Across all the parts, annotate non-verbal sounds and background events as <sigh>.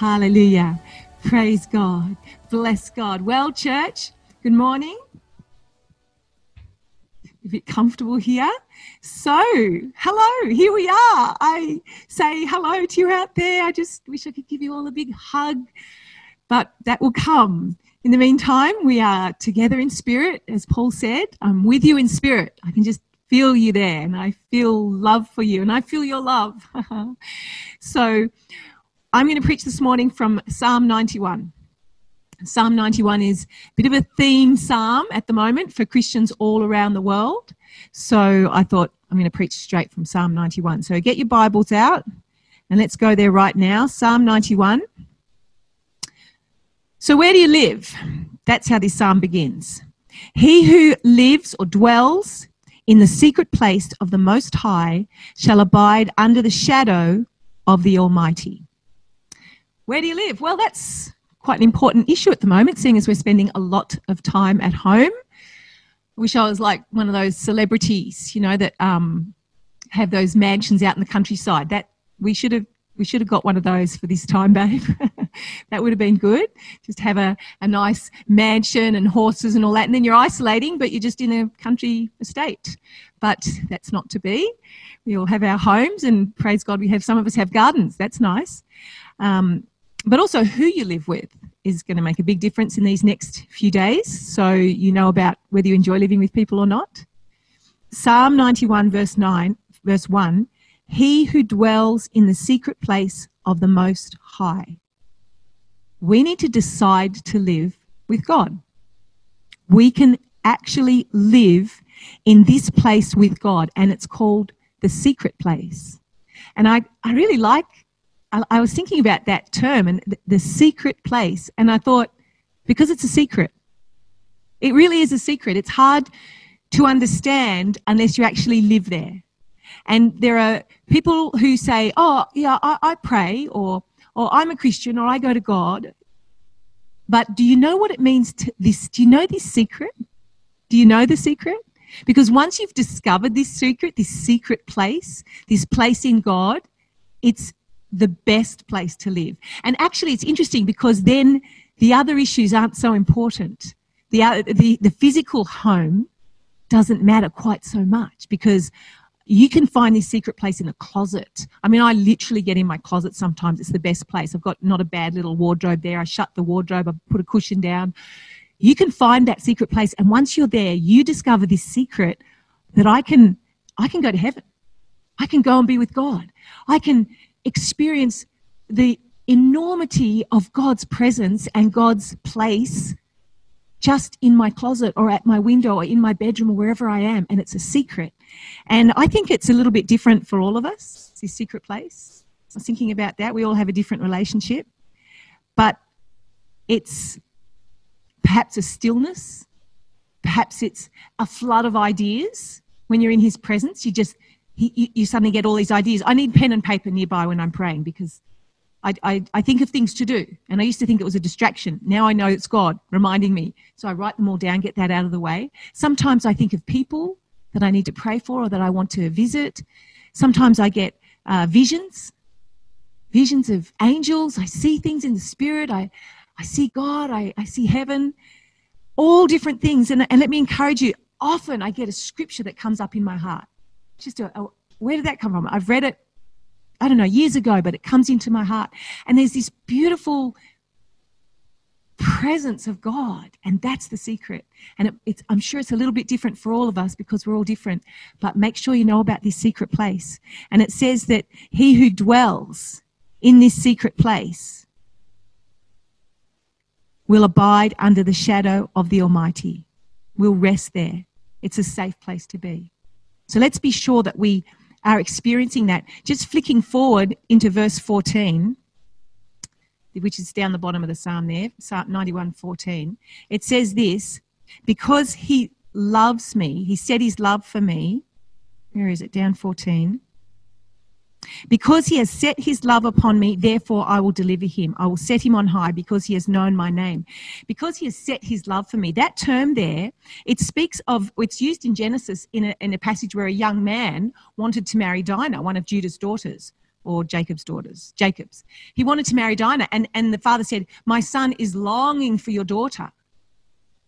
Hallelujah. Praise God. Bless God. Well, church, good morning. A bit comfortable here. So, hello, here we are. I say hello to you out there. I just wish I could give you all a big hug, but that will come. In the meantime, we are together in spirit, as Paul said. I'm with you in spirit. I can just feel you there, and I feel love for you, and I feel your love. <laughs> so, I'm going to preach this morning from Psalm 91. Psalm 91 is a bit of a theme psalm at the moment for Christians all around the world. So I thought I'm going to preach straight from Psalm 91. So get your Bibles out and let's go there right now. Psalm 91. So, where do you live? That's how this psalm begins. He who lives or dwells in the secret place of the Most High shall abide under the shadow of the Almighty. Where do you live? Well, that's quite an important issue at the moment, seeing as we're spending a lot of time at home. I wish I was like one of those celebrities, you know, that um, have those mansions out in the countryside. That we should have we should have got one of those for this time, babe. <laughs> that would have been good. Just have a, a nice mansion and horses and all that. And then you're isolating, but you're just in a country estate. But that's not to be. We all have our homes, and praise God, we have some of us have gardens. That's nice. Um, but also who you live with is going to make a big difference in these next few days. So you know about whether you enjoy living with people or not. Psalm 91, verse 9, verse 1 He who dwells in the secret place of the Most High. We need to decide to live with God. We can actually live in this place with God, and it's called the secret place. And I, I really like I, I was thinking about that term and the, the secret place, and I thought, because it's a secret, it really is a secret. It's hard to understand unless you actually live there. And there are people who say, oh, yeah, I, I, pray, or, or I'm a Christian, or I go to God. But do you know what it means to this? Do you know this secret? Do you know the secret? Because once you've discovered this secret, this secret place, this place in God, it's the best place to live. And actually, it's interesting because then the other issues aren't so important. The, uh, the, the physical home doesn't matter quite so much because you can find this secret place in a closet. I mean, I literally get in my closet sometimes. It's the best place. I've got not a bad little wardrobe there. I shut the wardrobe, I put a cushion down. You can find that secret place. And once you're there, you discover this secret that I can, I can go to heaven. I can go and be with God. I can experience the enormity of God's presence and God's place just in my closet or at my window or in my bedroom or wherever I am. And it's a secret. And I think it's a little bit different for all of us, this secret place. I was thinking about that. We all have a different relationship. But it's perhaps a stillness, perhaps it's a flood of ideas. When you're in His presence, you just he, you, suddenly get all these ideas. I need pen and paper nearby when I'm praying because I, I, I, think of things to do. And I used to think it was a distraction. Now I know it's God reminding me. So I write them all down, get that out of the way. Sometimes I think of people that I need to pray for or that I want to visit. Sometimes I get uh, visions, visions of angels. I see things in the spirit. I, I see God. I, I see heaven. All different things. And, and let me encourage you often I get a scripture that comes up in my heart just a, a, oh, where did that come from? I've read it, I don't know, years ago, but it comes into my heart. And there's this beautiful presence of God, and that's the secret. And it, it's, I'm sure it's a little bit different for all of us because we're all different, but make sure you know about this secret place. And it says that he who dwells in this secret place will abide under the shadow of the Almighty, will rest there. It's a safe place to be. So let's be sure that we are experiencing that. Just flicking forward into verse 14, which is down the bottom of the psalm there, Psalm 91:14. It says this, because he loves me, he said his love for me. Where is it? Down 14. Because he has set his love upon me, therefore I will deliver him. I will set him on high because he has known my name. Because he has set his love for me. That term there, it speaks of, it's used in Genesis in a, in a passage where a young man wanted to marry Dinah, one of Judah's daughters or Jacob's daughters, Jacob's. He wanted to marry Dinah, and, and the father said, My son is longing for your daughter.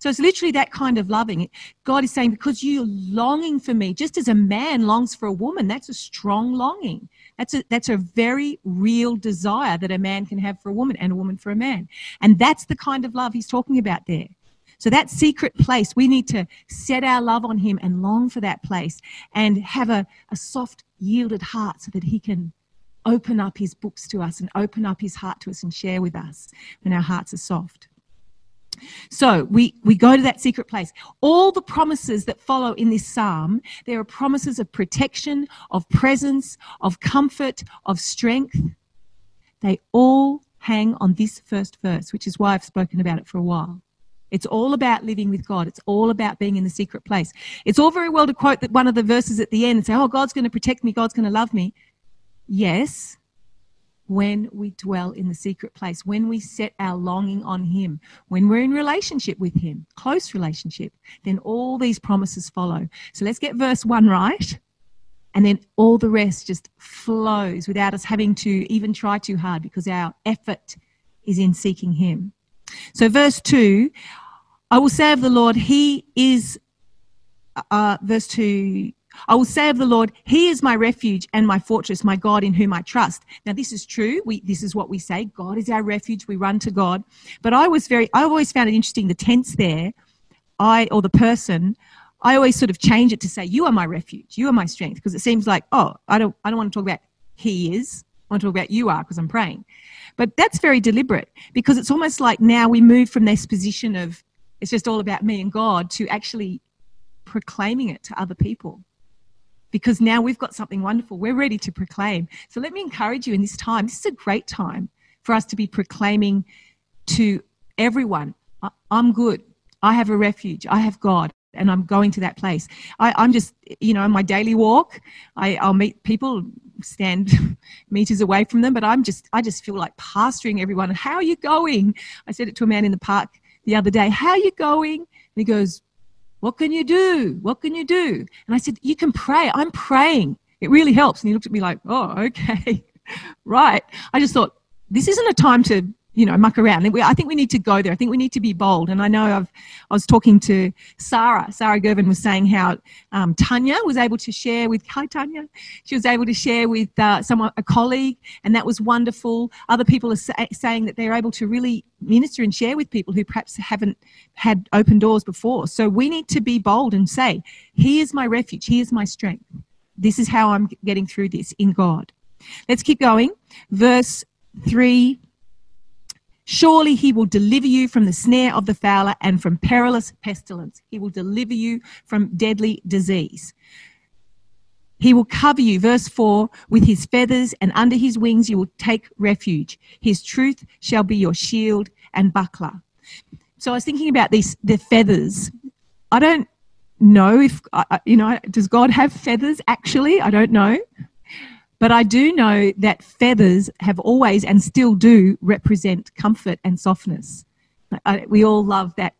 So it's literally that kind of loving. God is saying, Because you're longing for me, just as a man longs for a woman, that's a strong longing. That's a, that's a very real desire that a man can have for a woman and a woman for a man. And that's the kind of love he's talking about there. So that secret place, we need to set our love on him and long for that place and have a, a soft, yielded heart so that he can open up his books to us and open up his heart to us and share with us when our hearts are soft. So we, we go to that secret place. All the promises that follow in this psalm, there are promises of protection, of presence, of comfort, of strength. They all hang on this first verse, which is why I've spoken about it for a while. It's all about living with God. It's all about being in the secret place. It's all very well to quote that one of the verses at the end and say, Oh, God's going to protect me. God's going to love me. Yes, when we dwell in the secret place, when we set our longing on Him, when we're in relationship with Him, close relationship, then all these promises follow. So let's get verse 1 right. And then all the rest just flows without us having to even try too hard because our effort is in seeking Him. So, verse 2 I will say of the Lord, He is, uh, verse 2 I will say of the Lord, He is my refuge and my fortress, my God in whom I trust. Now, this is true. We, this is what we say. God is our refuge. We run to God. But I was very, I always found it interesting, the tense there, I, or the person, I always sort of change it to say, You are my refuge. You are my strength. Because it seems like, oh, I don't, I don't want to talk about He is. I want to talk about you are because I'm praying. But that's very deliberate because it's almost like now we move from this position of it's just all about me and God to actually proclaiming it to other people because now we've got something wonderful. We're ready to proclaim. So let me encourage you in this time. This is a great time for us to be proclaiming to everyone I'm good. I have a refuge. I have God. And I'm going to that place. I, am just, you know, my daily walk, I, I'll meet people, stand <laughs> meters away from them, but I'm just, I just feel like pastoring everyone. How are you going? I said it to a man in the park the other day. How are you going? And he goes, what can you do? What can you do? And I said, You can pray. I'm praying. It really helps. And he looked at me like, Oh, <laughs> okay. right. I just thought, this isn't a time to you know, muck around. I think we need to go there. I think we need to be bold. And I know I've, I was talking to Sarah. Sarah Gervin was saying how um, Tanya was able to share with, hi Tanya, she was able to share with uh, someone, a colleague, and that was wonderful. Other people are sa- saying that they're able to really minister and share with people who perhaps haven't had open doors before. So we need to be bold and say, "Here's my refuge, Here's my strength. This is how I'm getting through this in God. Let's keep going. Verse 3 Surely he will deliver you from the snare of the fowler and from perilous pestilence. He will deliver you from deadly disease. He will cover you, verse 4, with his feathers, and under his wings you will take refuge. His truth shall be your shield and buckler. So I was thinking about these, the feathers. I don't know if, you know, does God have feathers actually? I don't know. But I do know that feathers have always and still do represent comfort and softness. I, we all love that.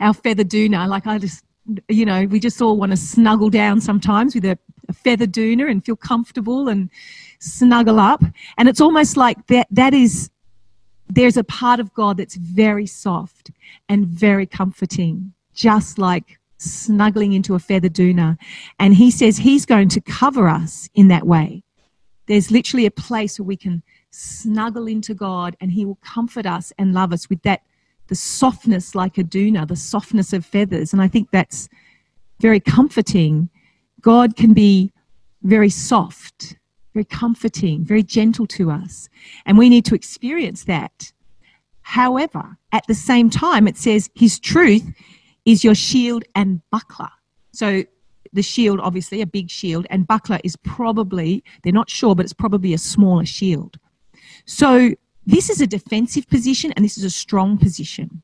Our feather doona, like I just, you know, we just all want to snuggle down sometimes with a, a feather doona and feel comfortable and snuggle up. And it's almost like that, that is, there's a part of God that's very soft and very comforting, just like snuggling into a feather doona. And he says he's going to cover us in that way. There's literally a place where we can snuggle into God and He will comfort us and love us with that, the softness like a doona, the softness of feathers. And I think that's very comforting. God can be very soft, very comforting, very gentle to us. And we need to experience that. However, at the same time, it says His truth is your shield and buckler. So the shield, obviously, a big shield, and buckler is probably, they're not sure, but it's probably a smaller shield. So this is a defensive position and this is a strong position.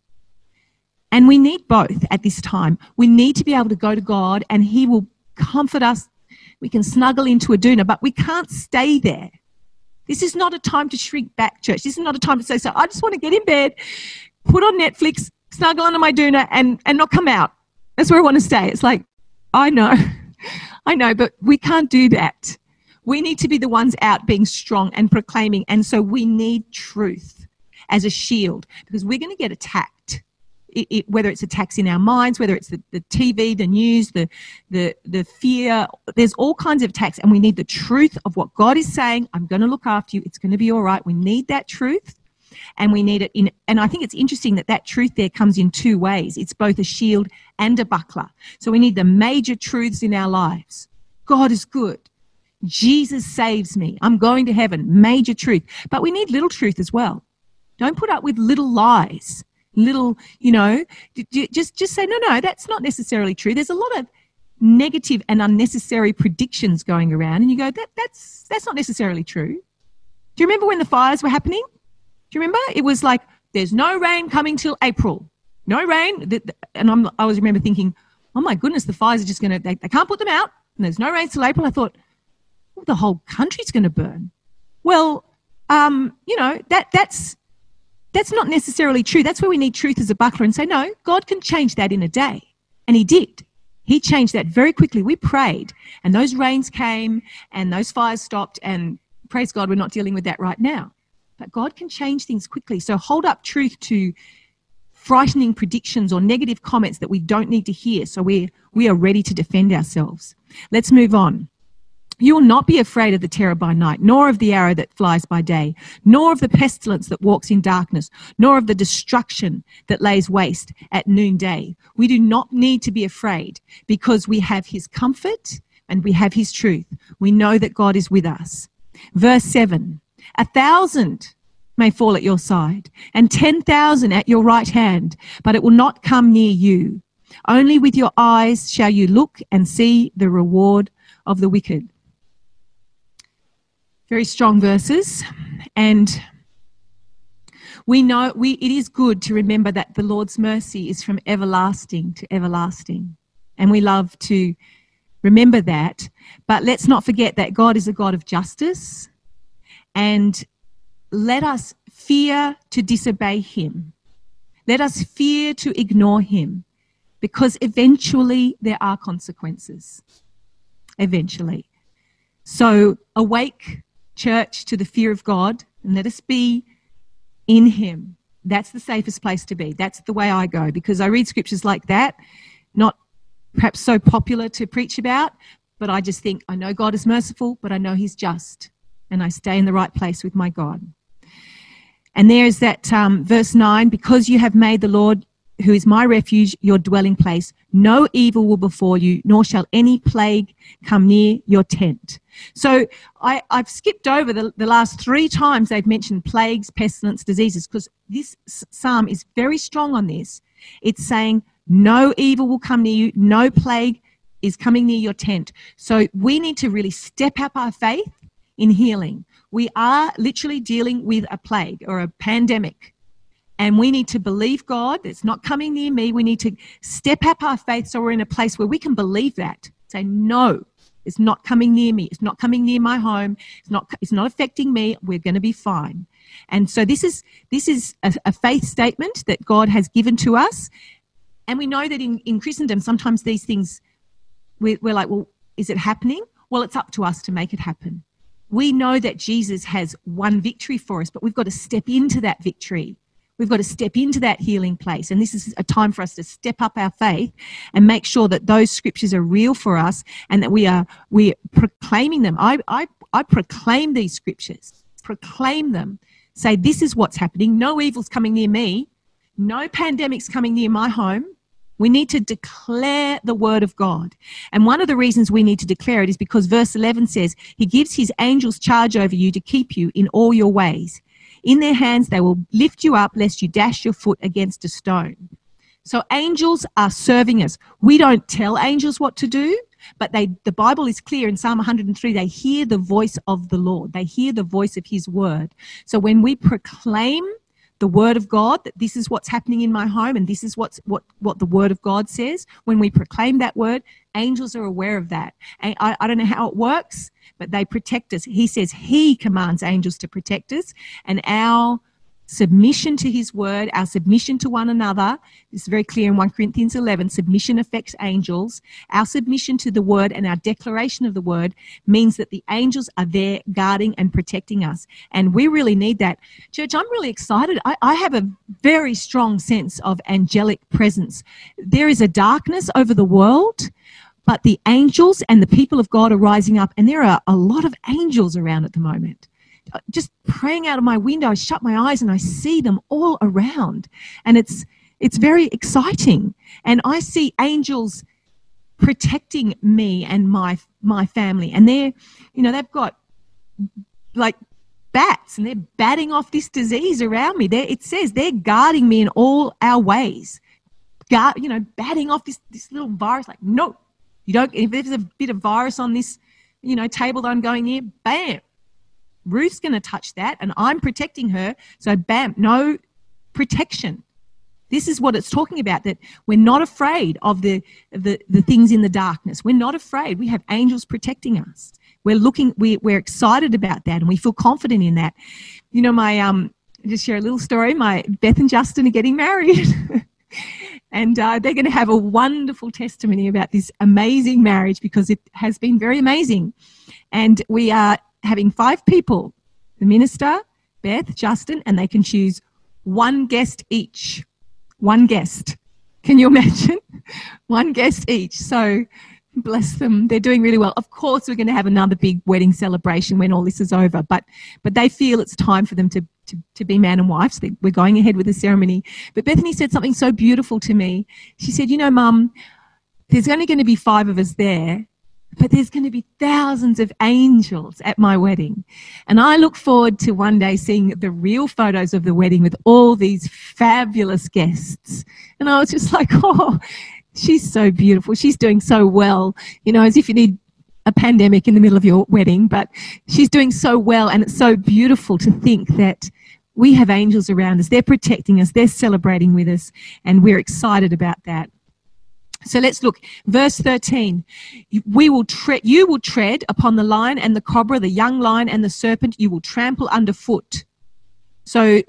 And we need both at this time. We need to be able to go to God and He will comfort us. We can snuggle into a doona, but we can't stay there. This is not a time to shrink back, church. This is not a time to say, so I just want to get in bed, put on Netflix, snuggle under my doona, and, and not come out. That's where I want to stay. It's like, I know, <laughs> I know, but we can't do that. We need to be the ones out being strong and proclaiming. And so we need truth as a shield because we're going to get attacked. It, it, whether it's attacks in our minds, whether it's the, the TV, the news, the, the, the fear, there's all kinds of attacks, and we need the truth of what God is saying. I'm going to look after you. It's going to be all right. We need that truth and we need it in and i think it's interesting that that truth there comes in two ways. It's both a shield and a buckler. So we need the major truths in our lives. God is good. Jesus saves me. I'm going to heaven. Major truth. But we need little truth as well. Don't put up with little lies. Little you know just just say no no that's not necessarily true. There's a lot of negative and unnecessary predictions going around and you go that that's that's not necessarily true. Do you remember when the fires were happening do you remember? It was like, there's no rain coming till April. No rain. And I'm, I was remember thinking, oh my goodness, the fires are just going to, they, they can't put them out. And there's no rain till April. I thought, well, the whole country's going to burn. Well, um, you know, that, that's, that's not necessarily true. That's where we need truth as a buckler and say, no, God can change that in a day. And He did. He changed that very quickly. We prayed, and those rains came, and those fires stopped, and praise God, we're not dealing with that right now. But God can change things quickly. So hold up truth to frightening predictions or negative comments that we don't need to hear. So we we are ready to defend ourselves. Let's move on. You will not be afraid of the terror by night, nor of the arrow that flies by day, nor of the pestilence that walks in darkness, nor of the destruction that lays waste at noonday. We do not need to be afraid because we have his comfort and we have his truth. We know that God is with us. Verse 7 a thousand may fall at your side, and ten thousand at your right hand, but it will not come near you. Only with your eyes shall you look and see the reward of the wicked. Very strong verses, and we know we, it is good to remember that the Lord's mercy is from everlasting to everlasting, and we love to remember that. But let's not forget that God is a God of justice and let us fear to disobey him. Let us fear to ignore him because eventually there are consequences. Eventually. So awake, church, to the fear of God and let us be in him. That's the safest place to be. That's the way I go because I read scriptures like that, not perhaps so popular to preach about, but I just think I know God is merciful, but I know he's just and I stay in the right place with my God. And there's that um, verse 9 because you have made the Lord, who is my refuge, your dwelling place, no evil will befall you, nor shall any plague come near your tent. So I, have skipped over the, the last three times they've mentioned plagues, pestilence, diseases, because this psalm is very strong on this. It's saying, no evil will come near you, no plague is coming near your tent. So we need to really step up our faith in healing. We are literally dealing with a plague or a pandemic. And we need to believe God. It's not coming near me. We need to step up our faith so we're in a place where we can believe that. Say, no, it's not coming near me. It's not coming near my home. It's not, it's not affecting me. We're going to be fine. And so this is, this is a, a faith statement that God has given to us. And we know that in, in Christendom, sometimes these things, we're, we're like, well, is it happening? Well, it's up to us to make it happen we know that Jesus has won victory for us, but we've got to step into that victory. We've got to step into that healing place. And this is a time for us to step up our faith and make sure that those scriptures are real for us and that we are we proclaiming them. I, I, I proclaim these scriptures, proclaim them, say, This is what's happening. No evil's coming near me. No pandemic's coming near my home. We need to declare the word of God. And one of the reasons we need to declare it is because verse 11 says, He gives His angels charge over you to keep you in all your ways. In their hands they will lift you up lest you dash your foot against a stone. So angels are serving us. We don't tell angels what to do. but they the bible is clear in psalm 103 they hear the voice of the lord they hear the voice of his word so when we proclaim the word of god that this is what's happening in my home and this is what's what what the word of god says. When we proclaim that word angels are aware of that. And I, I don't know how it works but they protect us. He says he commands angels to protect us and our submission to his word, our submission to one another. It's very clear in 1 Corinthians 11. Submission affects angels. Our submission to the word and our declaration of the word means that the angels are there guarding and protecting us. And we really need that. Church, I'm really excited. I, I have a very strong sense of angelic presence. There is a darkness over the world but the angels and the people of God are rising up, and there are a lot of angels around at the moment just praying out of my window, I shut my eyes and I see them all around. And it's it's very exciting. And I see angels protecting me and my my family. And they're, you know, they've got like bats and they're batting off this disease around me. They're, it says they're guarding me in all our ways. Guard, you know, batting off this, this little virus. Like, no, you don't, if there's a bit of virus on this, you know, table that I'm going near, bam, Ruth's going to touch that and I'm protecting her. So, bam, no protection. This is what it's talking about that we're not afraid of the, the, the things in the darkness. We're not afraid. We have angels protecting us. We're looking, we, we're excited about that and we feel confident in that. You know, my, um, just share a little story. My Beth and Justin are getting married. <laughs> and uh, they're going to have a wonderful testimony about this amazing marriage because it has been very amazing. And we are having five people the minister, Beth, Justin, and they can choose one guest each. One guest. Can you <laughs> imagine? one guest each. So bless them. They're doing really well. Of course, we're going to have another big wedding celebration when all this is over, but but they feel it's time for them to to, to be man and wife. So we're going ahead with the ceremony. But Bethany said something so beautiful to me. She said, "You know, Mum, there's only going to be five of us there, but there's going to be thousands of angels at my wedding. And I look forward to one day seeing the real photos of the wedding with all these fabulous guests. And I was just <laughs> like, oh, she's so beautiful. She's doing so well. You know, as if you need a pandemic in the middle of your wedding, but she's doing so well. And it's so beautiful to think that we have angels around us. They're protecting us, they're celebrating with us, and we're excited about that. So let's look. Verse 13. We will tread, you will tread upon the lion and the cobra, the young lion and the serpent, you will trample underfoot. So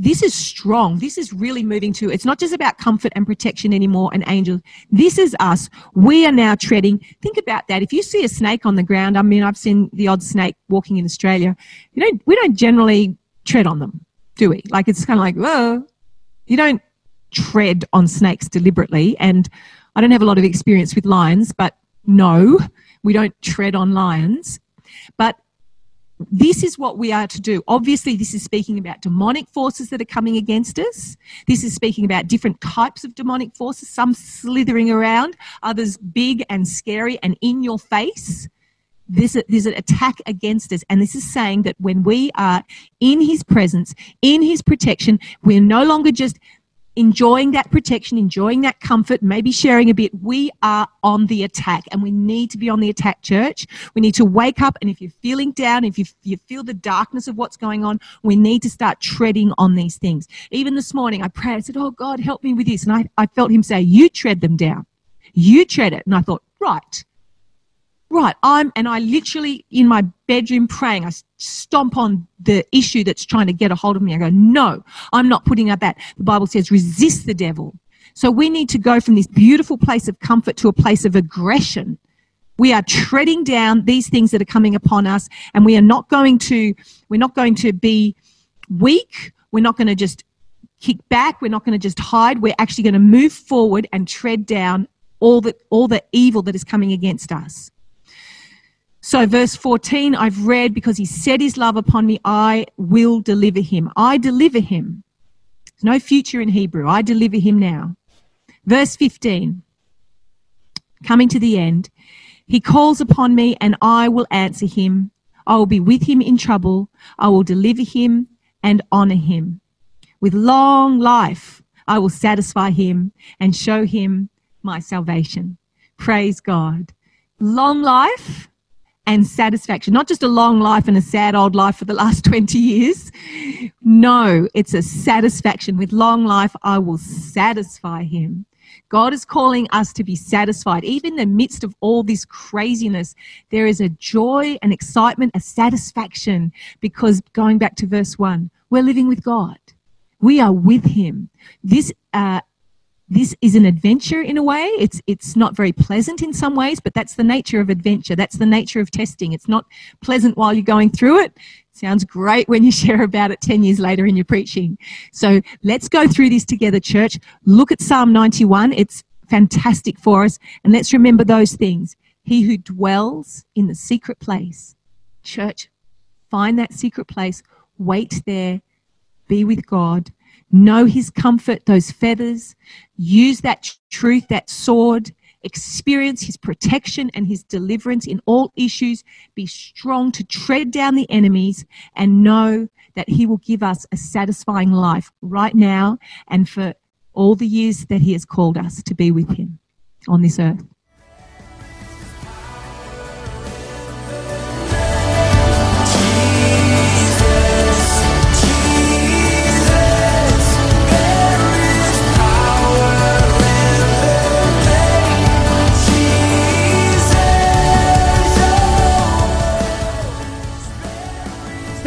this is strong. This is really moving to, it's not just about comfort and protection anymore and angels. This is us. We are now treading. Think about that. If you see a snake on the ground, I mean, I've seen the odd snake walking in Australia. You don't, we don't generally tread on them, do we? Like it's kind of like, whoa. You don't tread on snakes deliberately. And I don't have a lot of experience with lions, but no, we don't tread on lions. But this is what we are to do. Obviously, this is speaking about demonic forces that are coming against us. This is speaking about different types of demonic forces, some slithering around, others big and scary and in your face. This is an attack against us. And this is saying that when we are in his presence, in his protection, we're no longer just enjoying that protection, enjoying that comfort, maybe sharing a bit, we are on the attack and we need to be on the attack, church. We need to wake up and if you're feeling down, if you, you feel the darkness of what's going on, we need to start treading on these things. Even this morning, I prayed, I said, Oh God, help me with this. And I, I felt him say, You tread them down. You tread it. And I thought, Right, right, I'm, and I literally in my bedroom praying, I stomp on the issue that's trying to get a hold of me. I go, no, I'm not putting up that. The Bible says resist the devil. So we need to go from this beautiful place of comfort to a place of aggression. We are treading down these things that are coming upon us and we are not going to, we're not going to be weak. We're not going to just kick back. We're not going to just hide. We're actually going to move forward and tread down all the, all the evil that is coming against us. So, verse 14, I've read, because he set his love upon me, I will deliver him. I deliver him. There's no future in Hebrew. I deliver him now. Verse 15, coming to the end, he calls upon me and I will answer him. I will be with him in trouble. I will deliver him and honor him. With long life, I will satisfy him and show him my salvation. Praise God. long life and satisfaction. Not just a long life and a sad old life for the last <laughs> 20 years. No, it's a satisfaction. With long life, I will satisfy him. God is calling us to be satisfied. Even in the midst of all this craziness, there is a joy, an excitement, a satisfaction because going back to verse 1, we're living with God. We are with Him. This uh, this is an adventure in a way. It's it's not very pleasant in some ways, but that's the nature of adventure. That's the nature of testing. It's not pleasant while you're going through it. Sounds great when you <laughs> share about it 10 years later in your preaching. So let's go through this together, church. Look at Psalm 91. It's fantastic for us. And let's remember those things. He who dwells in the secret place. Church, find that secret place. Wait there. Be with God know his comfort, those feathers, use that truth, that sword, experience his protection and his deliverance in all issues, be strong to tread down the enemies, and know that he will give us a satisfying life right now and for all the years that he has called us to be with him on this earth.